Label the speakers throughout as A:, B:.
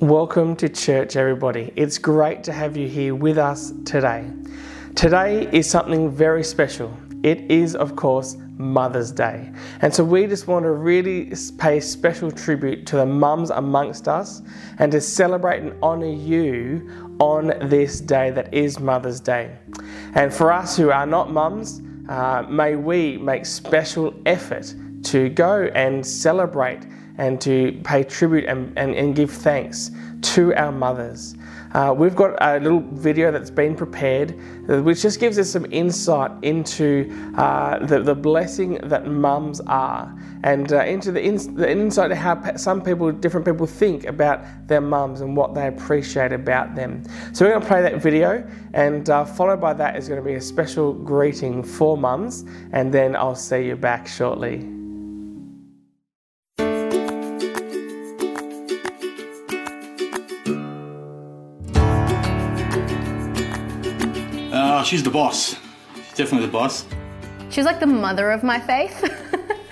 A: Welcome to church, everybody. It's great to have you here with us today. Today is something very special. It is, of course, Mother's Day. And so we just want to really pay special tribute to the mums amongst us and to celebrate and honour you on this day that is Mother's Day. And for us who are not mums, uh, may we make special effort to go and celebrate and to pay tribute and, and, and give thanks to our mothers. Uh, we've got a little video that's been prepared which just gives us some insight into uh, the, the blessing that mums are and uh, into the, the insight to how some people, different people think about their mums and what they appreciate about them. So we're going to play that video and uh, followed by that is going to be a special greeting for mums and then I'll see you back shortly.
B: She's the boss. She's definitely the boss.
C: She's like the mother of my faith.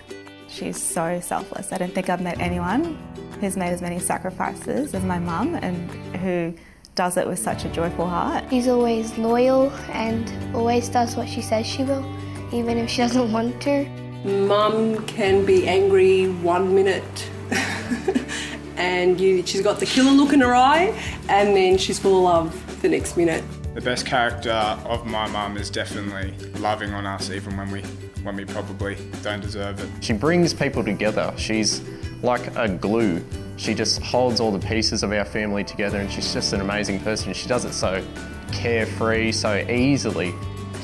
D: she's so selfless. I don't think I've met anyone who's made as many sacrifices as my mum and who does it with such a joyful heart.
E: She's always loyal and always does what she says she will, even if she doesn't want to.
F: Mum can be angry one minute and you, she's got the killer look in her eye and then she's full of love the next minute.
G: The best character of my mum is definitely loving on us even when we when we probably don't deserve it.
H: She brings people together. She's like a glue. She just holds all the pieces of our family together and she's just an amazing person. She does it so carefree, so easily.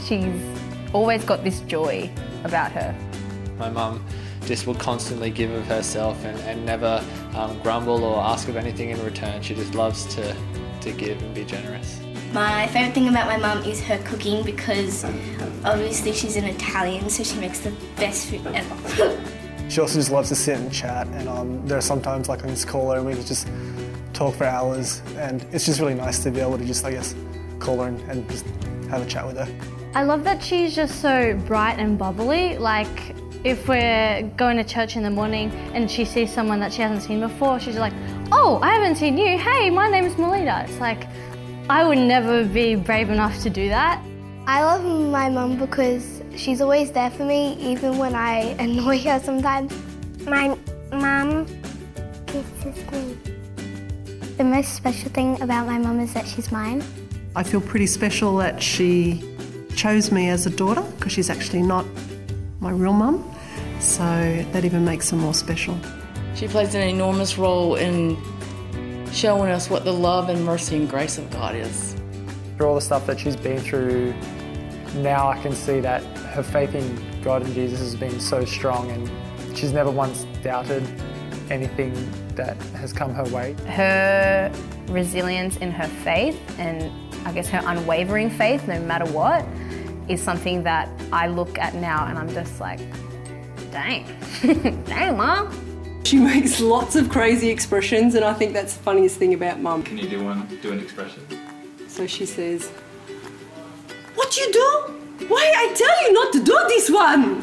C: She's always got this joy about her.
I: My mum just will constantly give of herself and, and never um, grumble or ask of anything in return. She just loves to, to give and be generous.
J: My favourite thing about my mum is her cooking because obviously she's an Italian, so she makes the best food ever.
K: she also just loves to sit and chat, and um, there are sometimes like I can just call her and we can just talk for hours, and it's just really nice to be able to just, I guess, call her and, and just have a chat with her.
L: I love that she's just so bright and bubbly. Like, if we're going to church in the morning and she sees someone that she hasn't seen before, she's like, Oh, I haven't seen you. Hey, my name is Melita. It's like, I would never be brave enough to do that.
E: I love my mum because she's always there for me, even when I annoy her sometimes.
M: My mum kisses me. The most special thing about my mum is that she's mine.
N: I feel pretty special that she chose me as a daughter because she's actually not my real mum, so that even makes her more special.
O: She plays an enormous role in showing us what the love and mercy and grace of God is.
P: Through all the stuff that she's been through, now I can see that her faith in God and Jesus has been so strong and she's never once doubted anything that has come her way.
C: Her resilience in her faith and I guess her unwavering faith, no matter what, is something that I look at now and I'm just like, dang, dang, mom.
F: She makes lots of crazy expressions, and I think that's the funniest thing about mum.
B: Can you do one? Do an expression.
F: So she says, "What you do? Why I tell you not to do this one?"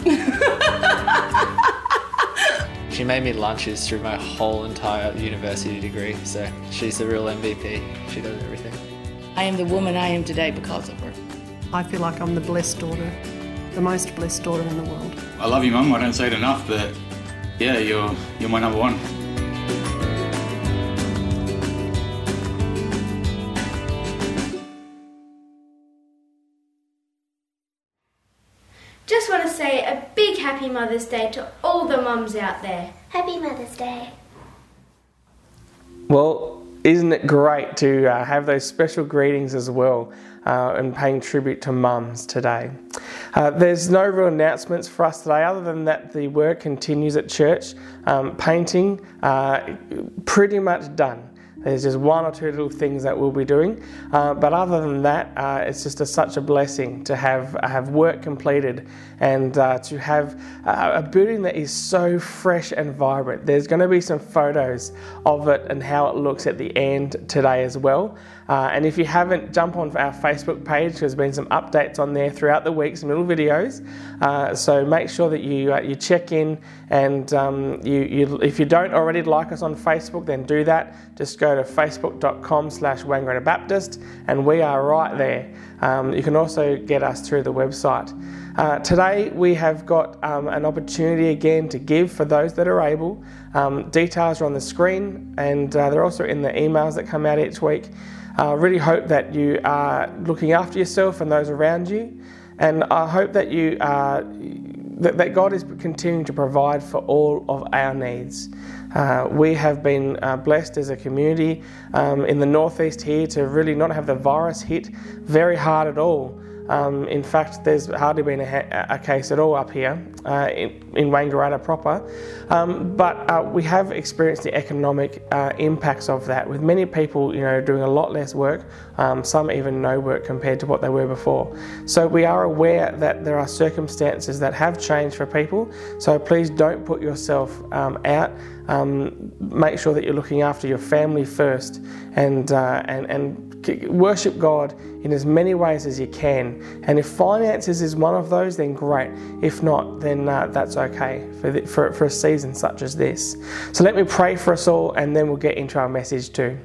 I: she made me lunches through my whole entire university degree, so she's the real MVP. She does everything.
O: I am the woman I am today because of her.
N: I feel like I'm the blessed daughter, the most blessed daughter in the world.
B: I love you, Mum. I don't say it enough, but yeah, you're you're my number one.
Q: Just want to say a big happy Mother's Day to all the mums out there.
M: Happy Mother's Day.
A: Well, isn't it great to uh, have those special greetings as well uh, and paying tribute to mums today? Uh, there's no real announcements for us today other than that the work continues at church. Um, painting, uh, pretty much done. There's just one or two little things that we'll be doing, uh, but other than that, uh, it's just a, such a blessing to have have work completed and uh, to have a building that is so fresh and vibrant. There's going to be some photos of it and how it looks at the end today as well. Uh, and if you haven't, jump on our Facebook page. There's been some updates on there throughout the week, some little videos. Uh, so make sure that you uh, you check in, and um, you, you if you don't already like us on Facebook, then do that. Just go to facebook.com slash Wangaratta Baptist and we are right there. Um, you can also get us through the website. Uh, today we have got um, an opportunity again to give for those that are able. Um, details are on the screen and uh, they're also in the emails that come out each week. I really hope that you are looking after yourself and those around you. And I hope that you that God is continuing to provide for all of our needs. Uh, we have been uh, blessed as a community um, in the northeast here to really not have the virus hit very hard at all. Um, in fact, there's hardly been a, a case at all up here uh, in, in Wangaratta proper. Um, but uh, we have experienced the economic uh, impacts of that, with many people, you know, doing a lot less work, um, some even no work compared to what they were before. So we are aware that there are circumstances that have changed for people. So please don't put yourself um, out. Um, make sure that you're looking after your family first, and uh, and and worship God in as many ways as you can. And if finances is one of those, then great. If not, then uh, that's okay for, the, for, for a season such as this. So let me pray for us all, and then we'll get into our message too.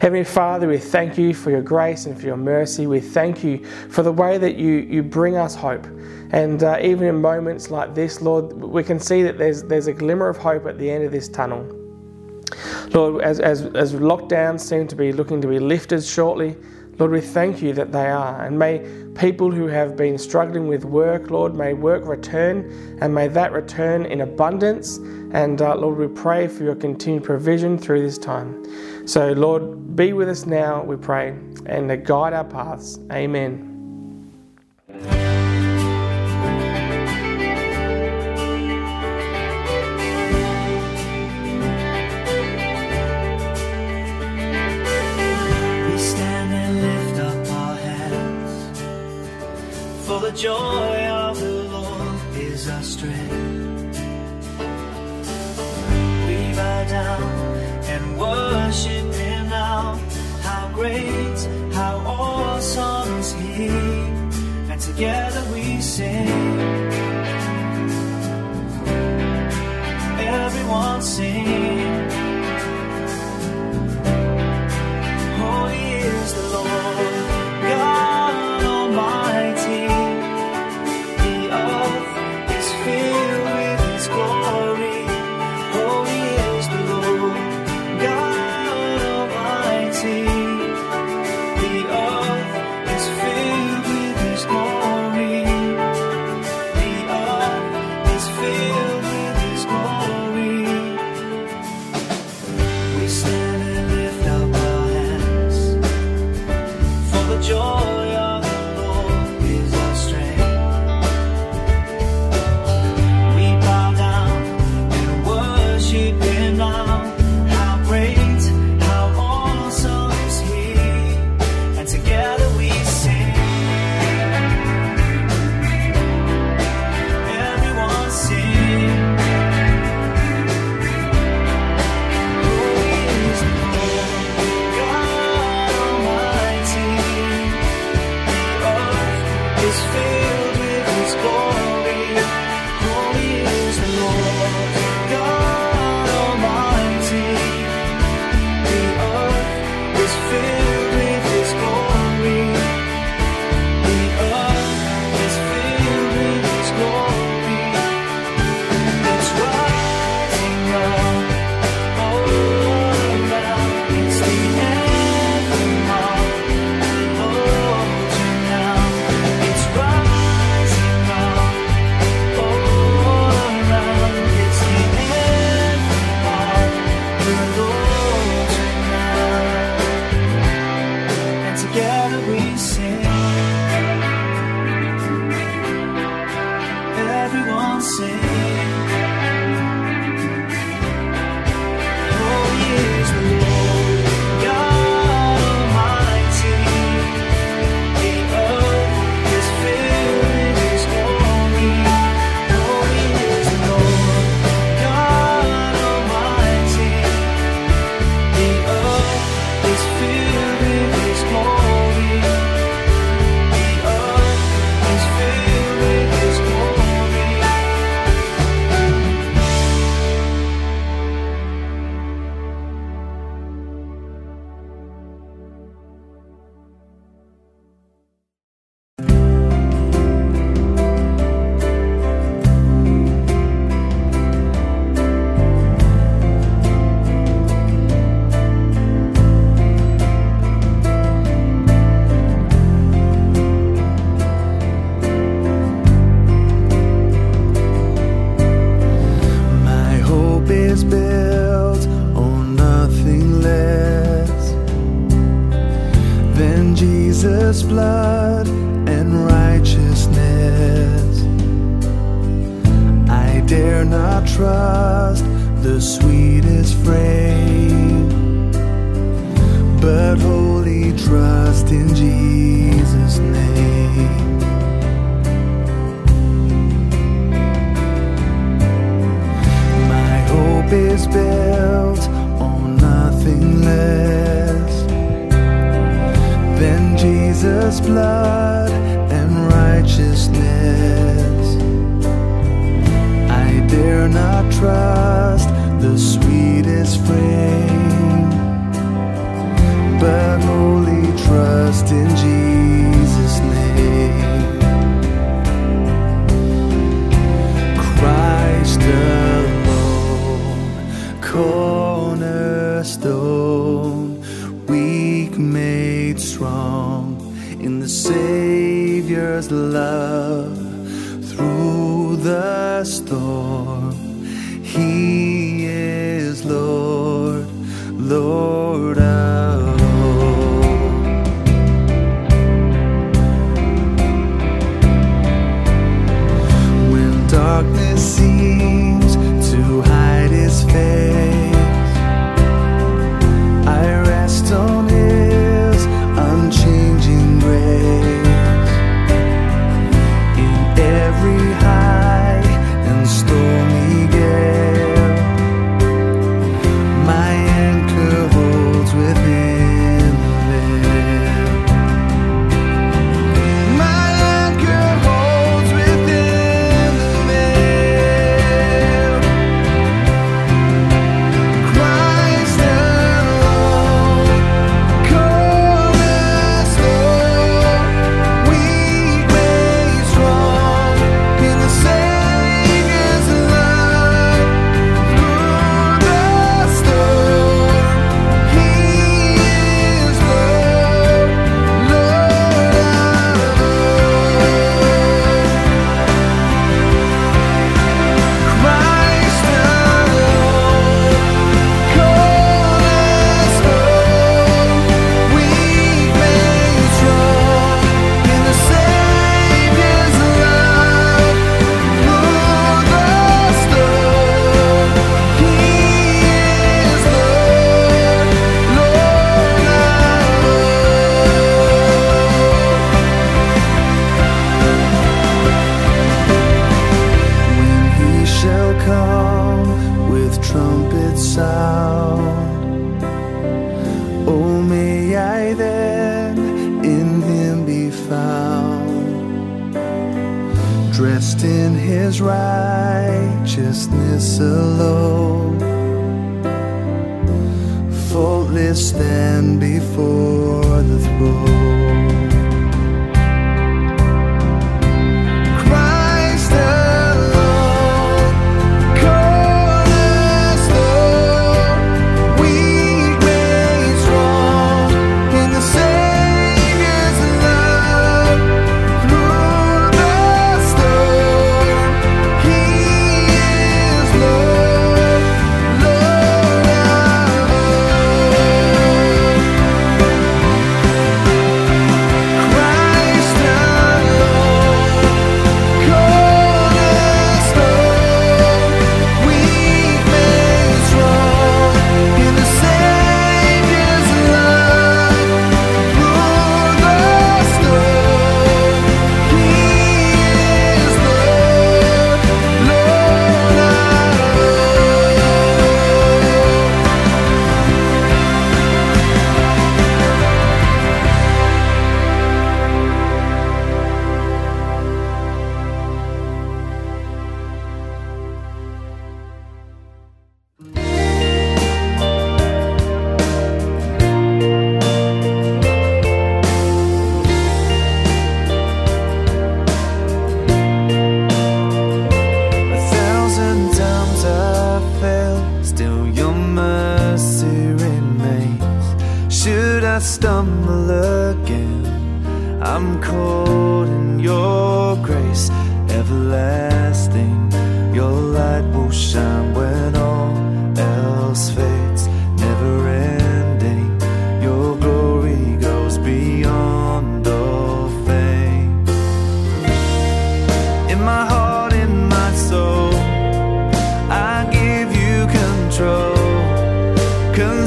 A: Heavenly Father, we thank you for your grace and for your mercy. We thank you for the way that you, you bring us hope. And uh, even in moments like this, Lord, we can see that there's, there's a glimmer of hope at the end of this tunnel. Lord, as, as, as lockdowns seem to be looking to be lifted shortly, Lord, we thank you that they are. And may people who have been struggling with work, Lord, may work return and may that return in abundance. And uh, Lord, we pray for your continued provision through this time. So, Lord, be with us now, we pray, and guide our paths. Amen.
R: boy.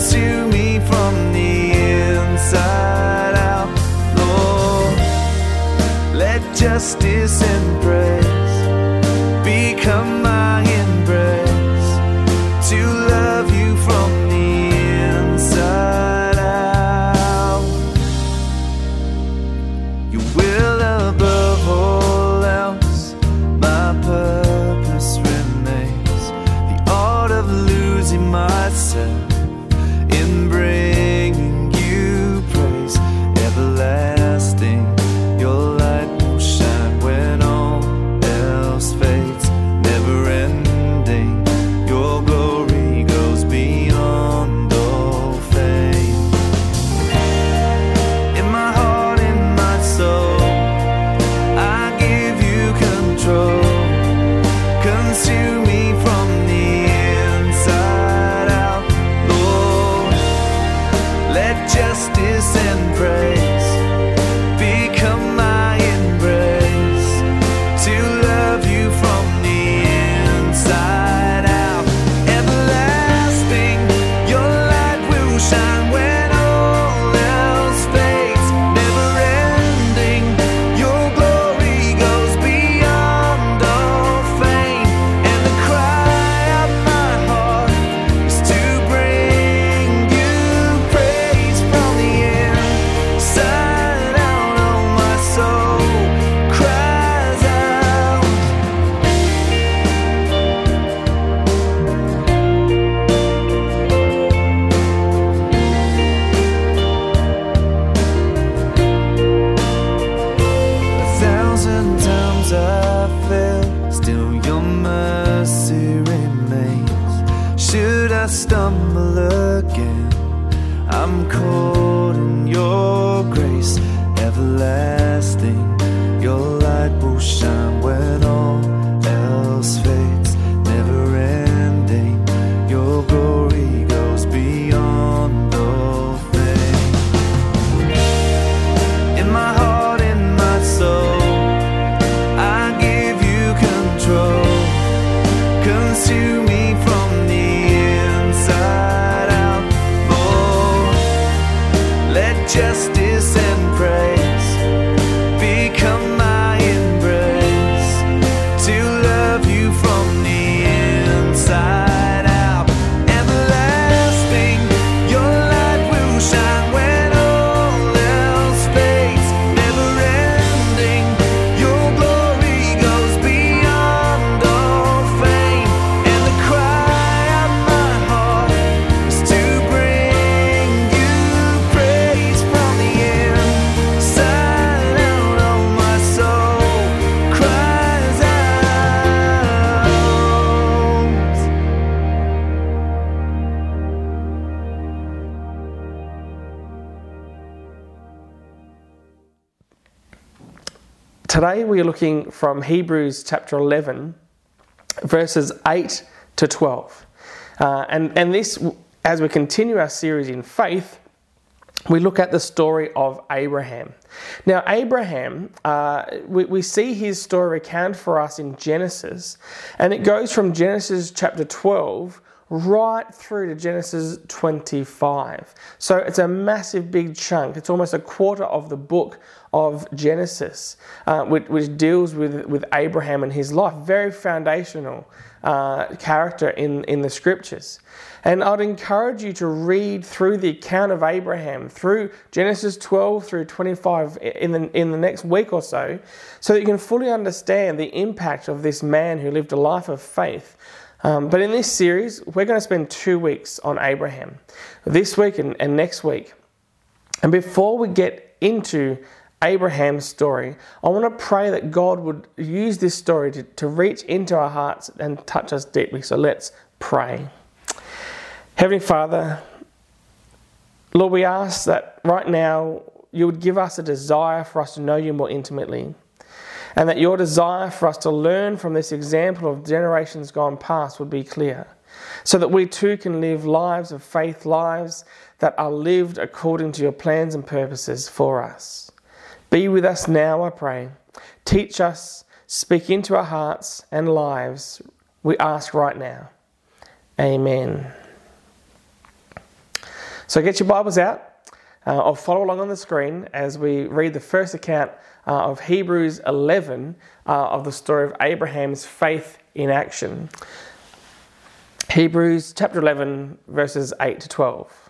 R: consume me from the inside out, Lord. Let justice and.
A: Looking from Hebrews chapter 11, verses 8 to 12. Uh, and, and this, as we continue our series in faith, we look at the story of Abraham. Now, Abraham, uh, we, we see his story recounted for us in Genesis, and it goes from Genesis chapter 12 right through to Genesis 25. So it's a massive big chunk. It's almost a quarter of the book of Genesis, uh, which, which deals with, with Abraham and his life. Very foundational uh, character in, in the scriptures. And I'd encourage you to read through the account of Abraham, through Genesis 12 through 25 in the, in the next week or so, so that you can fully understand the impact of this man who lived a life of faith. Um, but in this series, we're going to spend two weeks on Abraham, this week and, and next week. And before we get into Abraham's story, I want to pray that God would use this story to, to reach into our hearts and touch us deeply. So let's pray. Heavenly Father, Lord, we ask that right now you would give us a desire for us to know you more intimately. And that your desire for us to learn from this example of generations gone past would be clear. So that we too can live lives of faith, lives that are lived according to your plans and purposes for us. Be with us now, I pray. Teach us, speak into our hearts and lives, we ask right now. Amen. So get your Bibles out. uh, or follow along on the screen as we read the first account uh, of Hebrews 11 uh, of the story of Abraham's faith in action. Hebrews chapter 11, verses 8 to 12.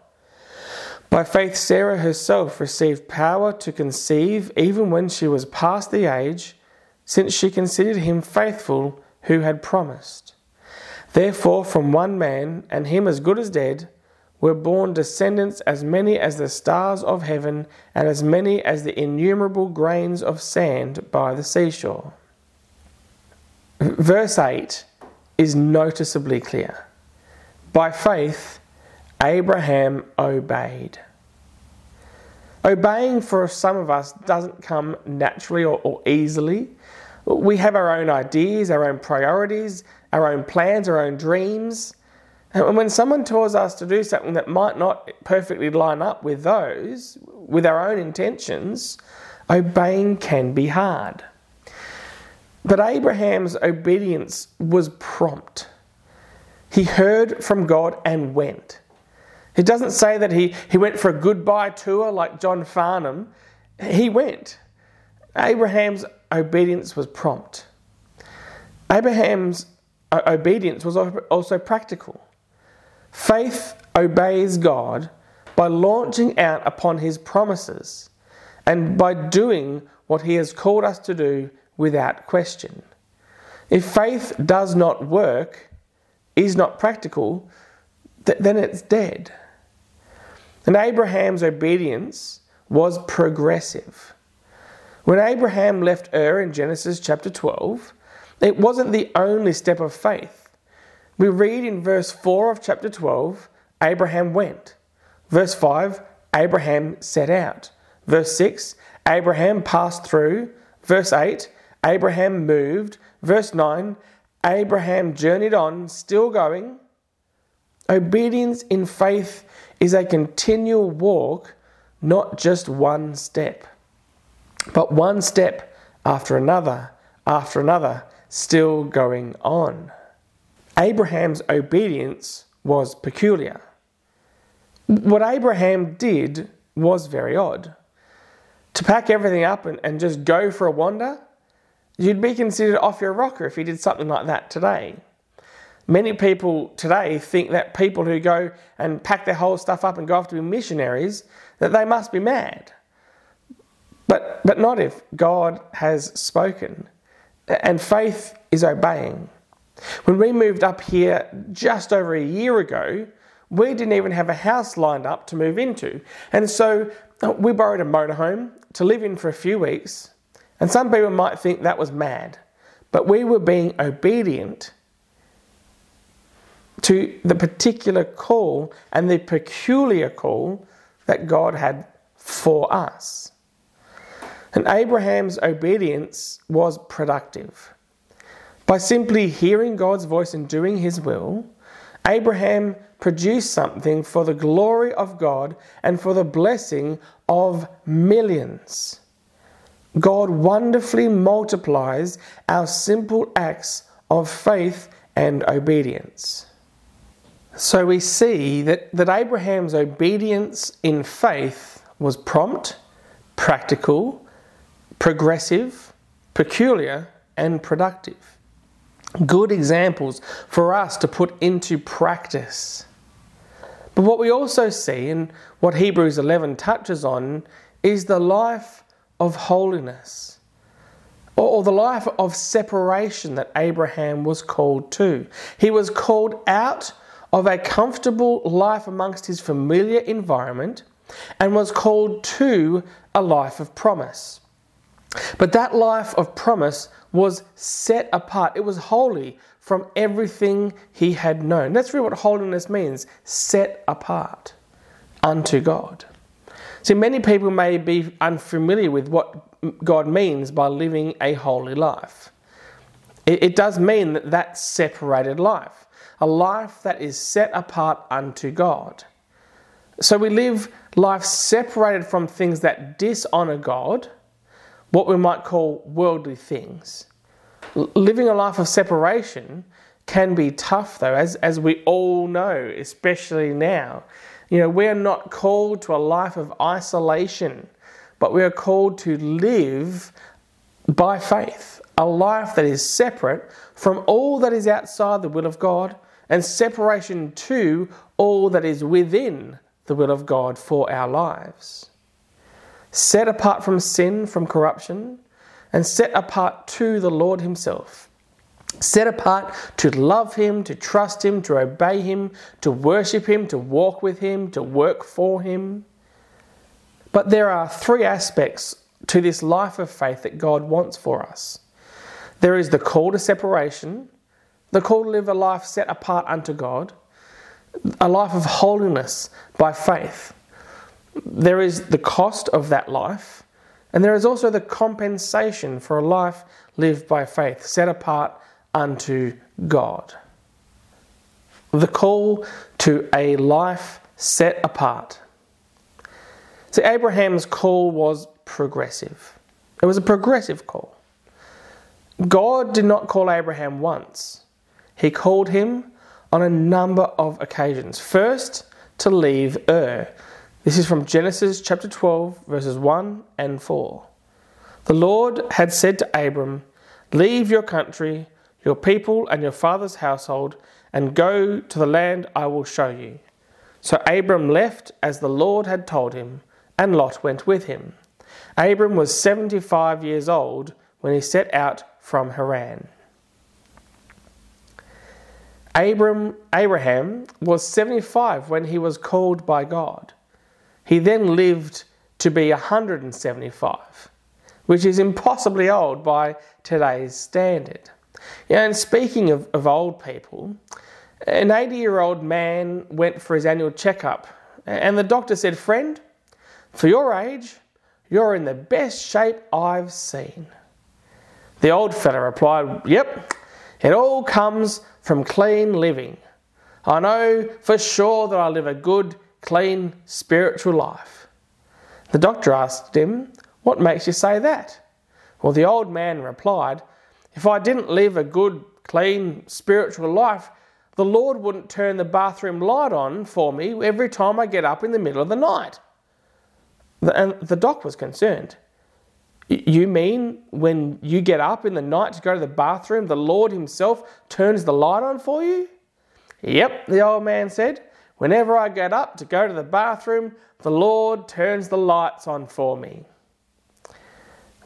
A: By faith, Sarah herself received power to conceive even when she was past the age, since she considered him faithful who had promised. Therefore, from one man, and him as good as dead, were born descendants as many as the stars of heaven, and as many as the innumerable grains of sand by the seashore. Verse 8 is noticeably clear. By faith, Abraham obeyed. Obeying for some of us doesn't come naturally or, or, easily. We have our own ideas, our own priorities, our own plans, our own dreams. And when someone tells us to do something that might not perfectly line up with those, with our own intentions, obeying can be hard. But Abraham's obedience was prompt. He heard from God and went. It doesn't say that he, he went for a goodbye tour like John Farnham. He went. Abraham's obedience was prompt. Abraham's obedience was also practical. Faith obeys God by launching out upon his promises and by doing what he has called us to do without question. If faith does not work, is not practical, th- then it's dead. And Abraham's obedience was progressive. When Abraham left Ur in Genesis chapter 12, it wasn't the only step of faith. We read in verse 4 of chapter 12 Abraham went. Verse 5 Abraham set out. Verse 6 Abraham passed through. Verse 8 Abraham moved. Verse 9 Abraham journeyed on, still going. Obedience in faith is a continual walk, not just one step, but one step after another, after another, still going on. Abraham's obedience was peculiar. What Abraham did was very odd. To pack everything up and, and just go for a wander, you'd be considered off your rocker if you did something like that today. Many people today think that people who go and pack their whole stuff up and go off to be missionaries, that they must be mad. But, but not if God has spoken. And faith is obeying. When we moved up here just over a year ago, we didn't even have a house lined up to move into. And so we borrowed a motorhome to live in for a few weeks. And some people might think that was mad. But we were being obedient to the particular call and the peculiar call that God had for us. And Abraham's obedience was productive. By simply hearing God's voice and doing his will, Abraham produced something for the glory of God and for the blessing of millions. God wonderfully multiplies our simple acts of faith and obedience. So we see that, that Abraham's obedience in faith was prompt, practical, progressive, peculiar, and productive. Good examples for us to put into practice. But what we also see, and what Hebrews 11 touches on, is the life of holiness or the life of separation that Abraham was called to. He was called out of a comfortable life amongst his familiar environment and was called to a life of promise. But that life of promise was set apart, it was holy from everything he had known. That's really what holiness means set apart unto God. See, many people may be unfamiliar with what God means by living a holy life. It, does mean that that separated life, a life that is set apart unto God. So we live life separated from things that dishonor God, what we might call worldly things. Living a life of separation can be tough, though, as, as we all know, especially now. You know, we are not called to a life of isolation, but we are called to live by faith, a life that is separate from all that is outside the will of God and separation to all that is within the will of God for our lives. Set apart from sin, from corruption, and set apart to the Lord Himself set apart to love Him, to trust Him, to obey Him, to worship Him, to walk with Him, to work for Him. But there are three aspects to this life of faith that God wants for us there is the call to separation, the call to live a life set apart unto God, a life of holiness by faith. There is the cost of that life, and there is also the compensation for a life lived by faith, set apart unto God. The call to a life set apart. See, Abraham's call was progressive. It was a progressive call. God did not call Abraham once, He called him on a number of occasions. First, to leave Ur. This is from Genesis chapter 12, verses 1 and 4. The Lord had said to Abram, Leave your country your people and your father's household, and go to the land I will show you. So Abram left as the Lord had told him, and Lot went with him. Abram was 75 years old when he set out from Haran. Abram, Abraham was 75 when he was called by God. He then lived to be 175, which is impossibly old by today's standard. And speaking of, of old people, an 80 year old man went for his annual checkup, and the doctor said, Friend, for your age, you're in the best shape I've seen. The old fella replied, Yep, it all comes from clean living. I know for sure that I live a good, clean, spiritual life. The doctor asked him, What makes you say that? Well, the old man replied, if I didn't live a good, clean, spiritual life, the Lord wouldn't turn the bathroom light on for me every time I get up in the middle of the night. And the doc was concerned. You mean when you get up in the night to go to the bathroom, the Lord Himself turns the light on for you? Yep, the old man said. Whenever I get up to go to the bathroom, the Lord turns the lights on for me.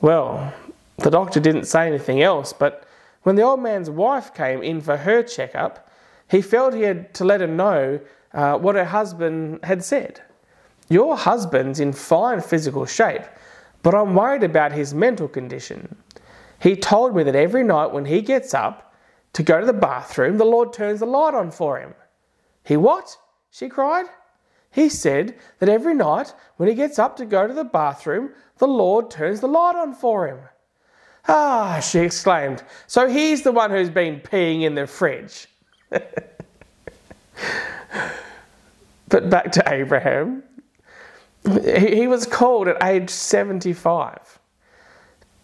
A: Well, the doctor didn't say anything else, but when the old man's wife came in for her checkup, he felt he had to let her know uh, what her husband had said. Your husband's in fine physical shape, but I'm worried about his mental condition. He told me that every night when he gets up to go to the bathroom, the Lord turns the light on for him. He what? She cried. He said that every night when he gets up to go to the bathroom, the Lord turns the light on for him. Ah, she exclaimed. So he's the one who's been peeing in the fridge. but back to Abraham. He was called at age 75.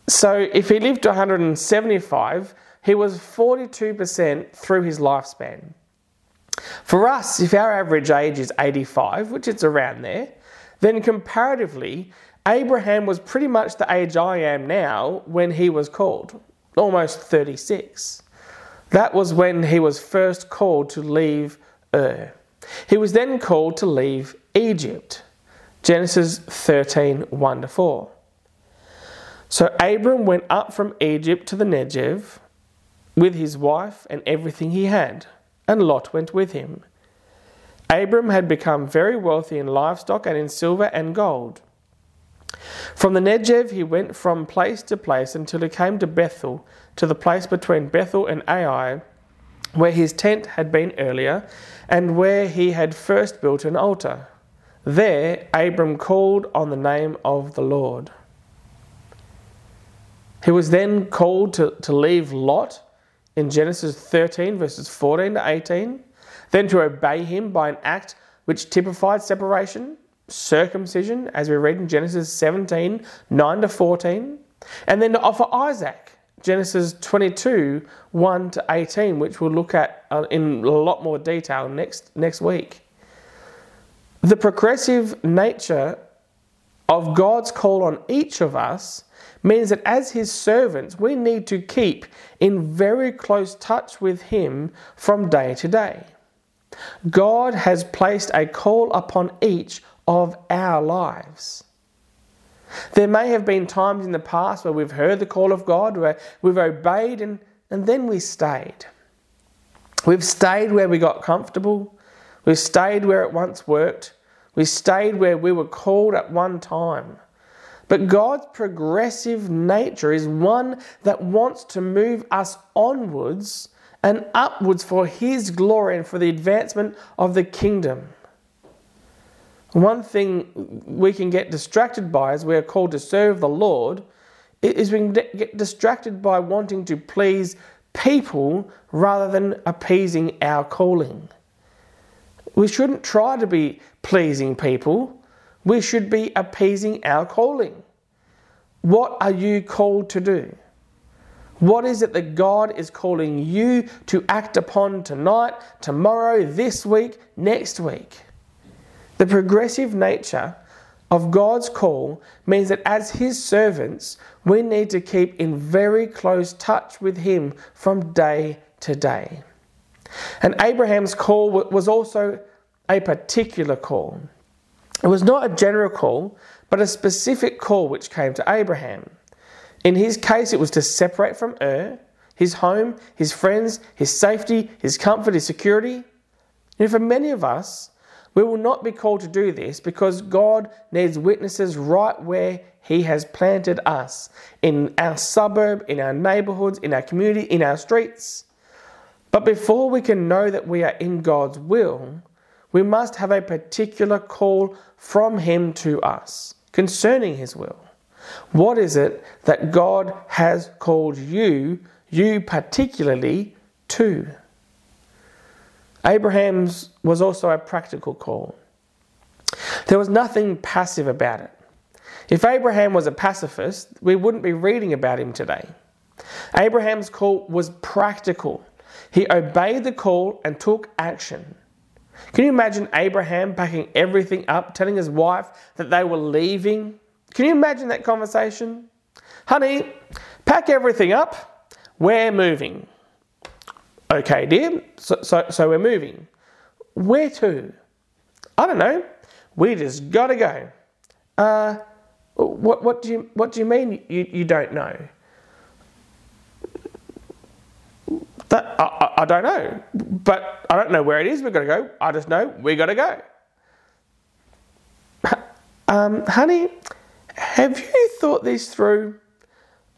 A: So if he lived to 175, he was 42% through his lifespan. For us, if our average age is 85, which it's around there, then comparatively, Abraham was pretty much the age I am now when he was called, almost 36. That was when he was first called to leave Ur. He was then called to leave Egypt. Genesis 13 1 to 4. So Abram went up from Egypt to the Negev with his wife and everything he had, and Lot went with him. Abram had become very wealthy in livestock and in silver and gold. From the Negev he went from place to place until he came to Bethel, to the place between Bethel and Ai, where his tent had been earlier, and where he had first built an altar. There, Abram called on the name of the Lord. He was then called to, to leave Lot in Genesis 13, verses 14 to 18, then to obey him by an act which typified separation, circumcision, as we read in Genesis 17, 9 to 14, and then to offer Isaac, Genesis 22, 1 to 18, which we'll look at uh, in a lot more detail next, next week. The progressive nature of God's call on each of us means that as His servants, we need to keep in very close touch with Him from day to day. God has placed a call upon each of our lives. There may have been times in the past where we've heard the call of God, where we've obeyed and, and then we stayed. We've stayed where we got comfortable. We've stayed where it once worked. We stayed where we were called at one time. But God's progressive nature is one that wants to move us onwards and upwards for His glory and for the advancement of the kingdom. One thing we can get distracted by as we're called to serve the Lord is we can get distracted by wanting to please people rather than appeasing our calling. We shouldn't try to be pleasing people, we should be appeasing our calling. What are you called to do? What is it that God is calling you to act upon tonight, tomorrow, this week, next week? The progressive nature of God's call means that as His servants, we need to keep in very close touch with Him from day to day. And Abraham's call was also a particular call. It was not a general call, but a specific call which came to Abraham. In his case, it was to separate from Ur, his home, his friends, his safety, his comfort, his security. And for many of us, we will not be called to do this because God needs witnesses right where He has planted us in our suburb, in our neighborhoods, in our community, in our streets. But before we can know that we are in God's will, we must have a particular call from Him to us concerning His will. What is it that God has called you, you particularly, to? Abraham's was also a practical call. There was nothing passive about it. If Abraham was a pacifist, we wouldn't be reading about him today. Abraham's call was practical. He obeyed the call and took action. Can you imagine Abraham packing everything up, telling his wife that they were leaving? Can you imagine that conversation? Honey, pack everything up. We're moving. Okay, dear. So, so, so we're moving. Where to? I don't know. We just gotta go. Uh, what, what do you what do you mean you, you don't know? That I, I, I don't know, but I don't know where it is. We're gonna go. I just know we got to go. Um, honey, have you thought this through?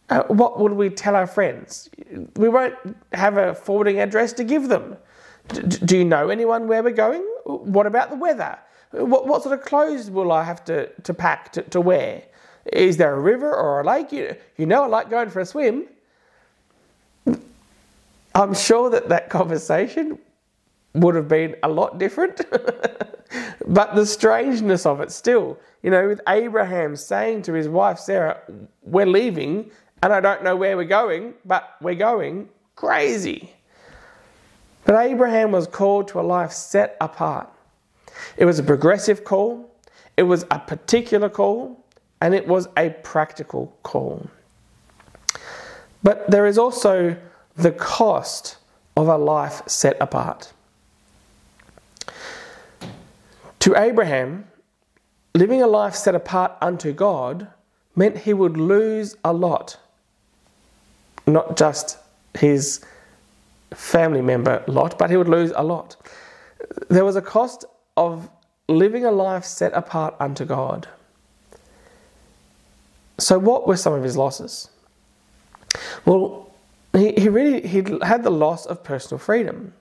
A: Uh, what would we tell our friends? We won't have a forwarding address to give them. D- do you know anyone where we're going? What about the weather? What, what sort of clothes will I have to, to pack to, to wear? Is there a river or a lake? You, you know I like going for a swim. I'm sure that that conversation would have been a lot different. but the strangeness of it still, you know, with Abraham saying to his wife Sarah, We're leaving and I don't know where we're going, but we're going crazy. But Abraham was called to a life set apart. It was a progressive call, it was a particular call, and it was a practical call. But there is also the cost of a life set apart. To Abraham, living a life set apart unto God meant he would lose a lot not just his family member Lot, but he would lose a lot. There was a cost of living a life set apart unto God. So, what were some of his losses? Well, he, he really he had the loss of personal freedom.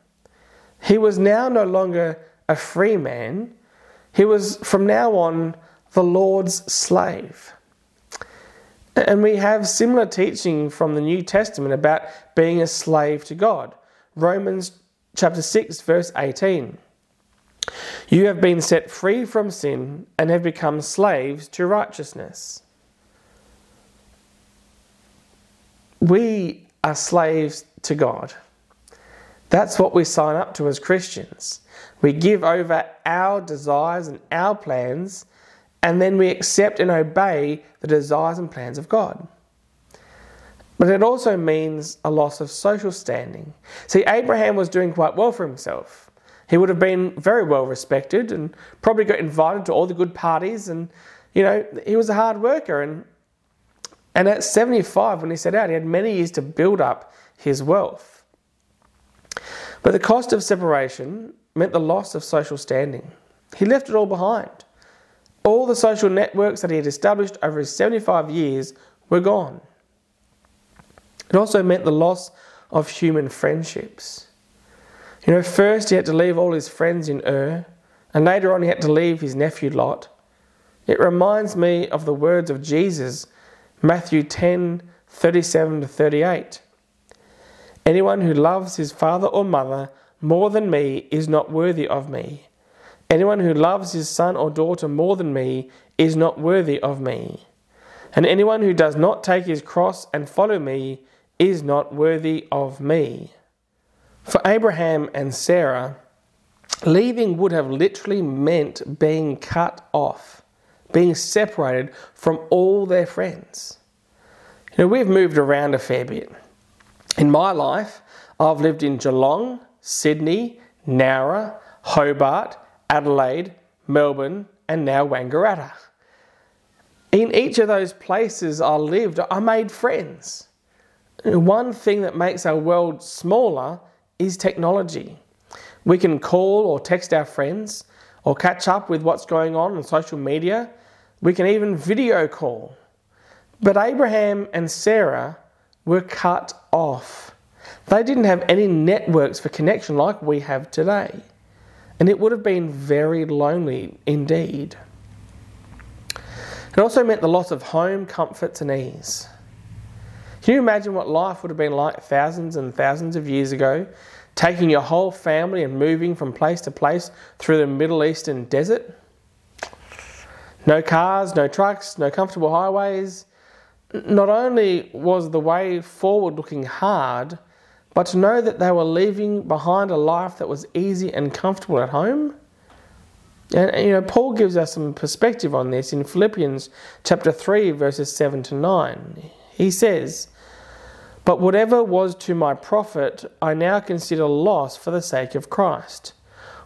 A: He was now no longer a free man. He was from now on the Lord's slave. And we have similar teaching from the New Testament about being a slave to God. Romans chapter 6, verse 18. You have been set free from sin and have become slaves to righteousness. We are slaves to God. That's what we sign up to as Christians. We give over our desires and our plans, and then we accept and obey the desires and plans of God. But it also means a loss of social standing. See, Abraham was doing quite well for himself. He would have been very well respected and probably got invited to all the good parties. And, you know, he was a hard worker. And, and at 75, when he set out, he had many years to build up his wealth. But the cost of separation meant the loss of social standing. He left it all behind. All the social networks that he had established over his 75 years were gone. It also meant the loss of human friendships. You know, first he had to leave all his friends in Ur, and later on he had to leave his nephew Lot. It reminds me of the words of Jesus, Matthew 10 37 to 38. Anyone who loves his father or mother more than me is not worthy of me. Anyone who loves his son or daughter more than me is not worthy of me. And anyone who does not take his cross and follow me is not worthy of me. For Abraham and Sarah, leaving would have literally meant being cut off, being separated from all their friends. You know, we've moved around a fair bit. In my life, I've lived in Geelong, Sydney, Nowra, Hobart, Adelaide, Melbourne, and now Wangaratta. In each of those places I lived, I made friends. One thing that makes our world smaller is technology. We can call or text our friends or catch up with what's going on on social media. We can even video call. But Abraham and Sarah were cut off. They didn't have any networks for connection like we have today. And it would have been very lonely indeed. It also meant the loss of home, comforts, and ease. Can you imagine what life would have been like thousands and thousands of years ago taking your whole family and moving from place to place through the Middle Eastern desert. No cars, no trucks, no comfortable highways. Not only was the way forward looking hard, but to know that they were leaving behind a life that was easy and comfortable at home. And you know, Paul gives us some perspective on this in Philippians chapter 3 verses 7 to 9. He says, but whatever was to my profit, I now consider loss for the sake of Christ.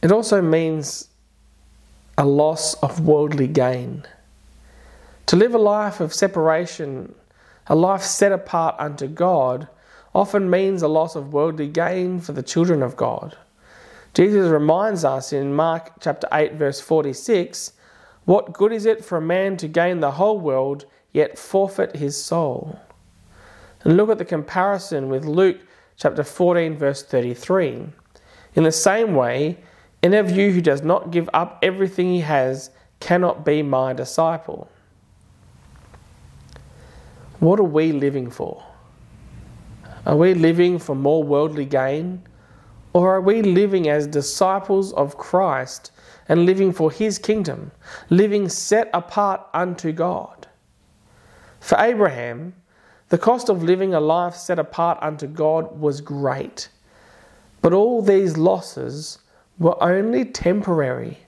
A: It also means a loss of worldly gain. To live a life of separation, a life set apart unto God, often means a loss of worldly gain for the children of God. Jesus reminds us in Mark chapter 8 verse 46, what good is it for a man to gain the whole world yet forfeit his soul? And look at the comparison with Luke chapter 14 verse 33. In the same way, any of you who does not give up everything he has cannot be my disciple. What are we living for? Are we living for more worldly gain? Or are we living as disciples of Christ and living for His kingdom, living set apart unto God? For Abraham, the cost of living a life set apart unto God was great. But all these losses were only temporary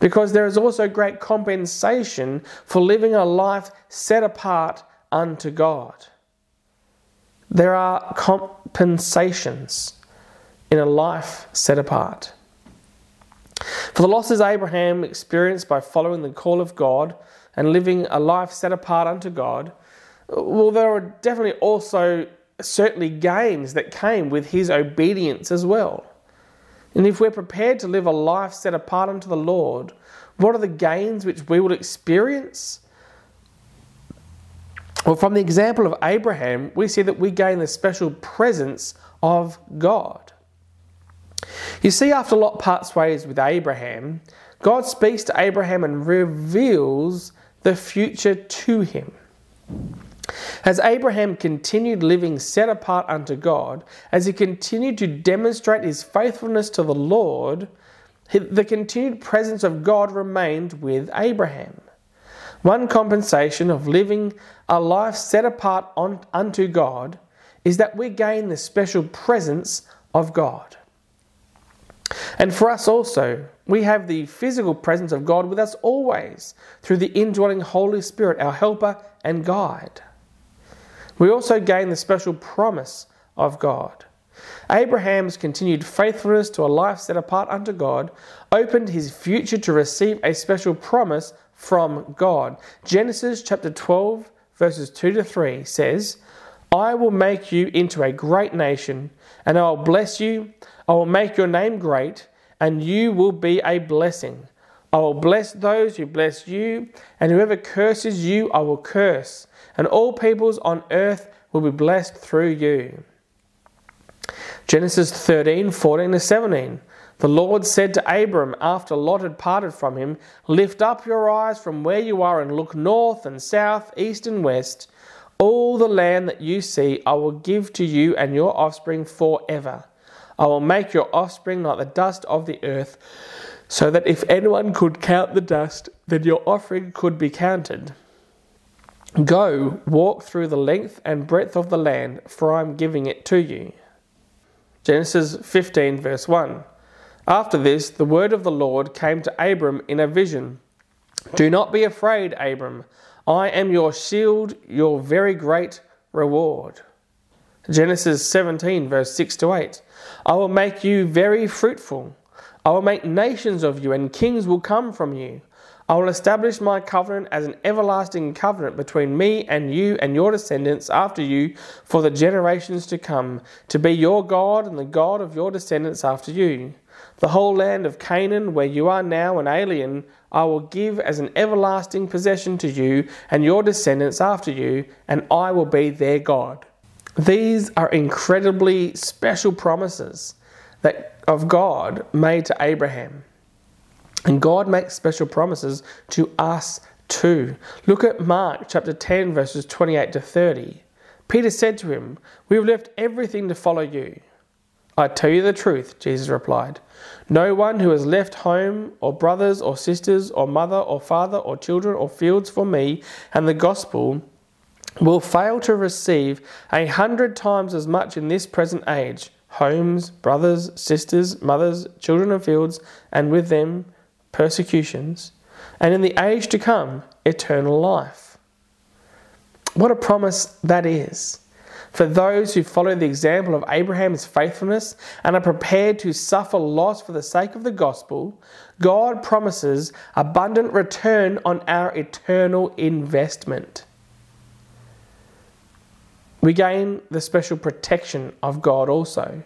A: because there is also great compensation for living a life set apart unto God. There are compensations in a life set apart. For the losses Abraham experienced by following the call of God and living a life set apart unto God, well, there were definitely also certainly gains that came with his obedience as well. And if we're prepared to live a life set apart unto the Lord, what are the gains which we will experience? Well, from the example of Abraham, we see that we gain the special presence of God. You see, after Lot parts ways with Abraham, God speaks to Abraham and reveals the future to him. As Abraham continued living set apart unto God, as he continued to demonstrate his faithfulness to the Lord, the continued presence of God remained with Abraham. One compensation of living a life set apart on, unto God is that we gain the special presence of God. And for us also, we have the physical presence of God with us always through the indwelling Holy Spirit, our helper and guide. We also gain the special promise of God. Abraham's continued faithfulness to a life set apart unto God opened his future to receive a special promise from God. Genesis chapter 12, verses 2 to 3 says, I will make you into a great nation, and I will bless you. I will make your name great, and you will be a blessing. I will bless those who bless you, and whoever curses you, I will curse, and all peoples on earth will be blessed through you. Genesis 13, 14 to 17. The Lord said to Abram after Lot had parted from him, Lift up your eyes from where you are and look north and south, east and west. All the land that you see I will give to you and your offspring forever. I will make your offspring like the dust of the earth, so that if anyone could count the dust, then your offering could be counted. Go, walk through the length and breadth of the land, for I am giving it to you. Genesis 15, verse 1. After this, the word of the Lord came to Abram in a vision Do not be afraid, Abram. I am your shield, your very great reward. Genesis 17, verse 6 to 8. I will make you very fruitful. I will make nations of you, and kings will come from you. I will establish my covenant as an everlasting covenant between me and you and your descendants after you for the generations to come, to be your God and the God of your descendants after you. The whole land of Canaan, where you are now an alien, I will give as an everlasting possession to you and your descendants after you, and I will be their God. These are incredibly special promises that of God made to Abraham. And God makes special promises to us too. Look at Mark chapter 10, verses 28 to 30. Peter said to him, We have left everything to follow you. I tell you the truth, Jesus replied. No one who has left home, or brothers, or sisters, or mother, or father, or children, or fields for me and the gospel will fail to receive a hundred times as much in this present age homes, brothers, sisters, mothers, children of fields, and with them persecutions, and in the age to come, eternal life. What a promise that is. For those who follow the example of Abraham's faithfulness and are prepared to suffer loss for the sake of the gospel, God promises abundant return on our eternal investment. We gain the special protection of God also.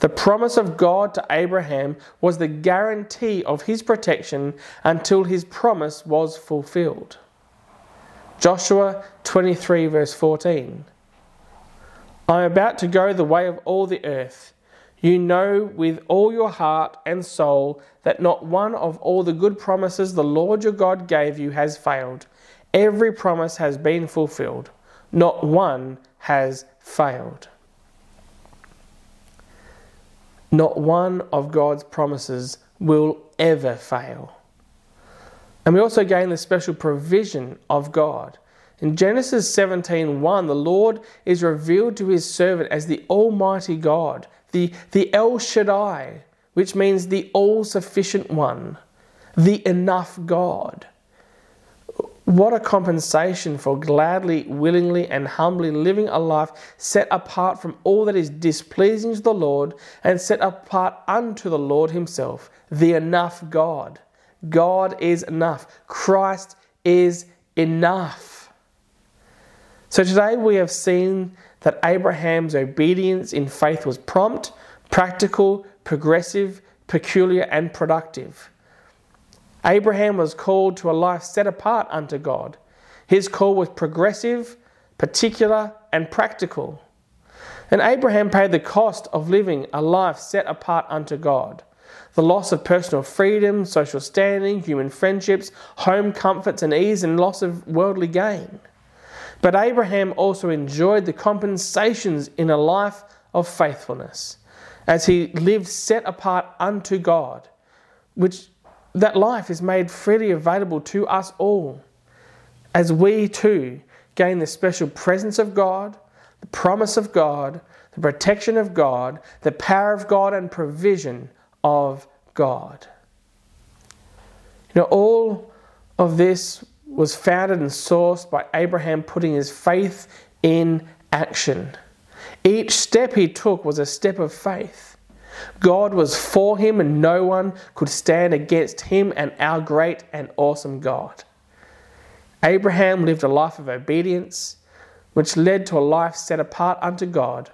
A: The promise of God to Abraham was the guarantee of his protection until his promise was fulfilled. Joshua 23, verse 14. I am about to go the way of all the earth. You know with all your heart and soul that not one of all the good promises the Lord your God gave you has failed. Every promise has been fulfilled, not one has failed. Not one of God's promises will ever fail. And we also gain the special provision of God. In Genesis 17:1, the Lord is revealed to his servant as the Almighty God, the, the El Shaddai, which means the all sufficient one, the enough God. What a compensation for gladly, willingly, and humbly living a life set apart from all that is displeasing to the Lord and set apart unto the Lord Himself, the enough God. God is enough. Christ is enough. So today we have seen that Abraham's obedience in faith was prompt, practical, progressive, peculiar, and productive. Abraham was called to a life set apart unto God. His call was progressive, particular, and practical. And Abraham paid the cost of living a life set apart unto God. The loss of personal freedom, social standing, human friendships, home comforts and ease, and loss of worldly gain. But Abraham also enjoyed the compensations in a life of faithfulness as he lived set apart unto God, which that life is made freely available to us all as we too gain the special presence of God, the promise of God, the protection of God, the power of God, and provision of God. You know, all of this was founded and sourced by Abraham putting his faith in action. Each step he took was a step of faith. God was for him, and no one could stand against him and our great and awesome God. Abraham lived a life of obedience, which led to a life set apart unto God.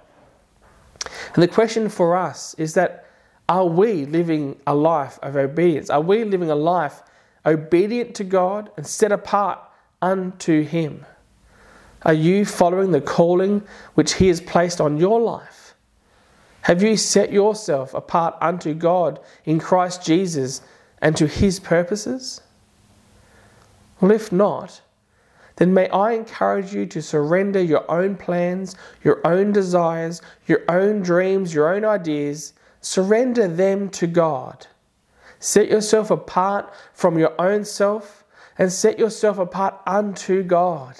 A: And the question for us is that are we living a life of obedience? Are we living a life obedient to God and set apart unto Him? Are you following the calling which He has placed on your life? Have you set yourself apart unto God in Christ Jesus and to his purposes? Well, if not, then may I encourage you to surrender your own plans, your own desires, your own dreams, your own ideas, surrender them to God. Set yourself apart from your own self and set yourself apart unto God.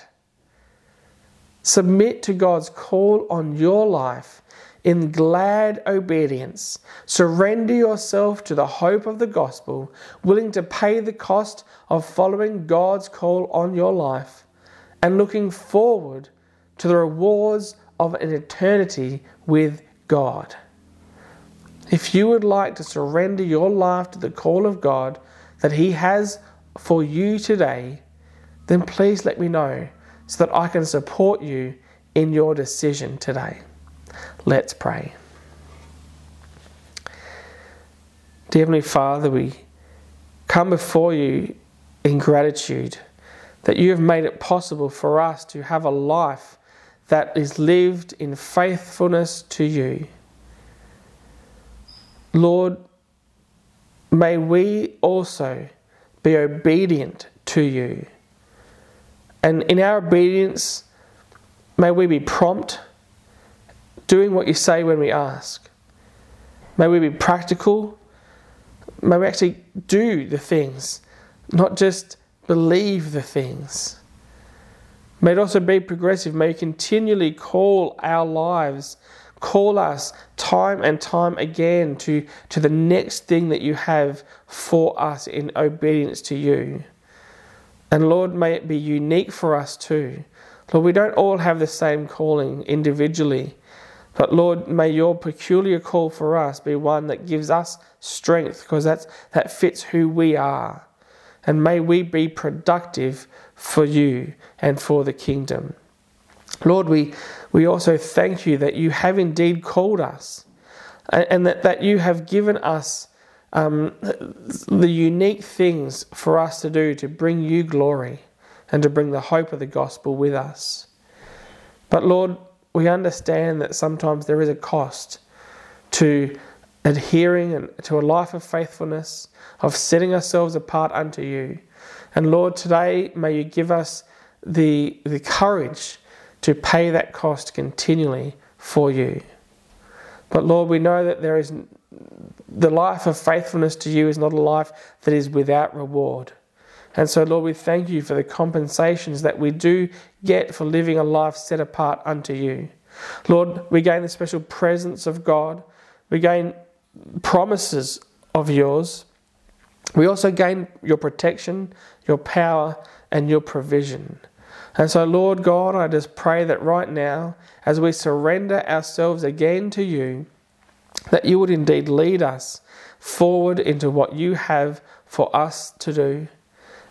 A: Submit to God's call on your life in glad obedience. Surrender yourself to the hope of the gospel, willing to pay the cost of following God's call on your life, and looking forward to the rewards of an eternity with God. If you would like to surrender your life to the call of God that He has for you today, then please let me know so that I can support you in your decision today. Let's pray. Dear Heavenly Father, we come before you in gratitude that you have made it possible for us to have a life that is lived in faithfulness to you. Lord, may we also be obedient to you. And in our obedience, may we be prompt doing what you say when we ask. May we be practical. May we actually do the things, not just believe the things. May it also be progressive. May you continually call our lives, call us time and time again to, to the next thing that you have for us in obedience to you. And Lord, may it be unique for us too. Lord, we don't all have the same calling individually. But Lord, may your peculiar call for us be one that gives us strength because that's, that fits who we are. And may we be productive for you and for the kingdom. Lord, we, we also thank you that you have indeed called us and, and that, that you have given us um, the unique things for us to do to bring you glory and to bring the hope of the gospel with us. But Lord, we understand that sometimes there is a cost to adhering to a life of faithfulness, of setting ourselves apart unto you. And Lord, today may you give us the, the courage to pay that cost continually for you. But Lord, we know that there is the life of faithfulness to you is not a life that is without reward. And so, Lord, we thank you for the compensations that we do get for living a life set apart unto you. Lord, we gain the special presence of God, we gain promises of yours,
R: We also gain your protection, your power, and your provision. And so, Lord God, I just pray that right now, as we surrender ourselves again to you, that you would indeed lead us forward into what you have for us to do.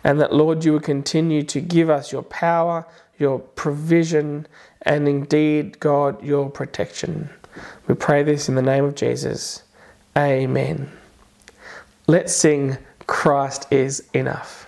R: And that, Lord, you would continue to give us your power, your provision, and indeed, God, your protection. We pray this in the name of Jesus. Amen. Let's sing Christ is enough.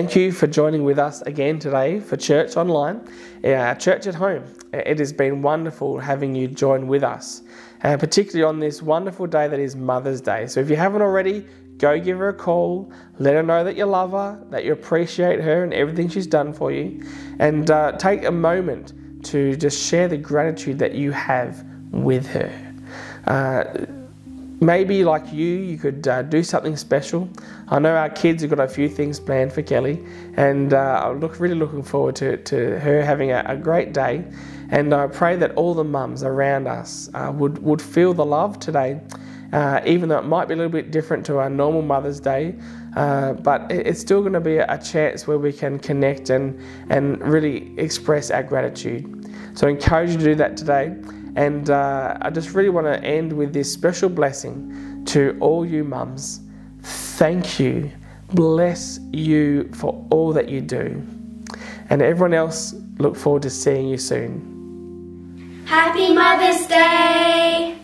R: Thank you for joining with us again today for Church Online, uh, our church at home. It has been wonderful having you join with us, uh, particularly on this wonderful day that is Mother's Day. So if you haven't already,
A: go give her a call, let her know that you love her, that you appreciate her and everything she's done for you, and uh, take a moment to just share the gratitude that you have with her. Uh, maybe like you, you could uh, do something special. I know our kids have got a few things planned for Kelly, and uh, I'm look, really looking forward to, to her having a, a great day. And I pray that all the mums around us uh, would, would feel the love today, uh, even though it might be a little bit different to our normal Mother's Day. Uh, but it, it's still going to be a, a chance where we can connect and, and really express our gratitude. So I encourage you to do that today. And uh, I just really want to end with this special blessing to all you mums. Thank you. Bless you for all that you do. And everyone else, look forward to seeing you soon.
Q: Happy Mother's Day!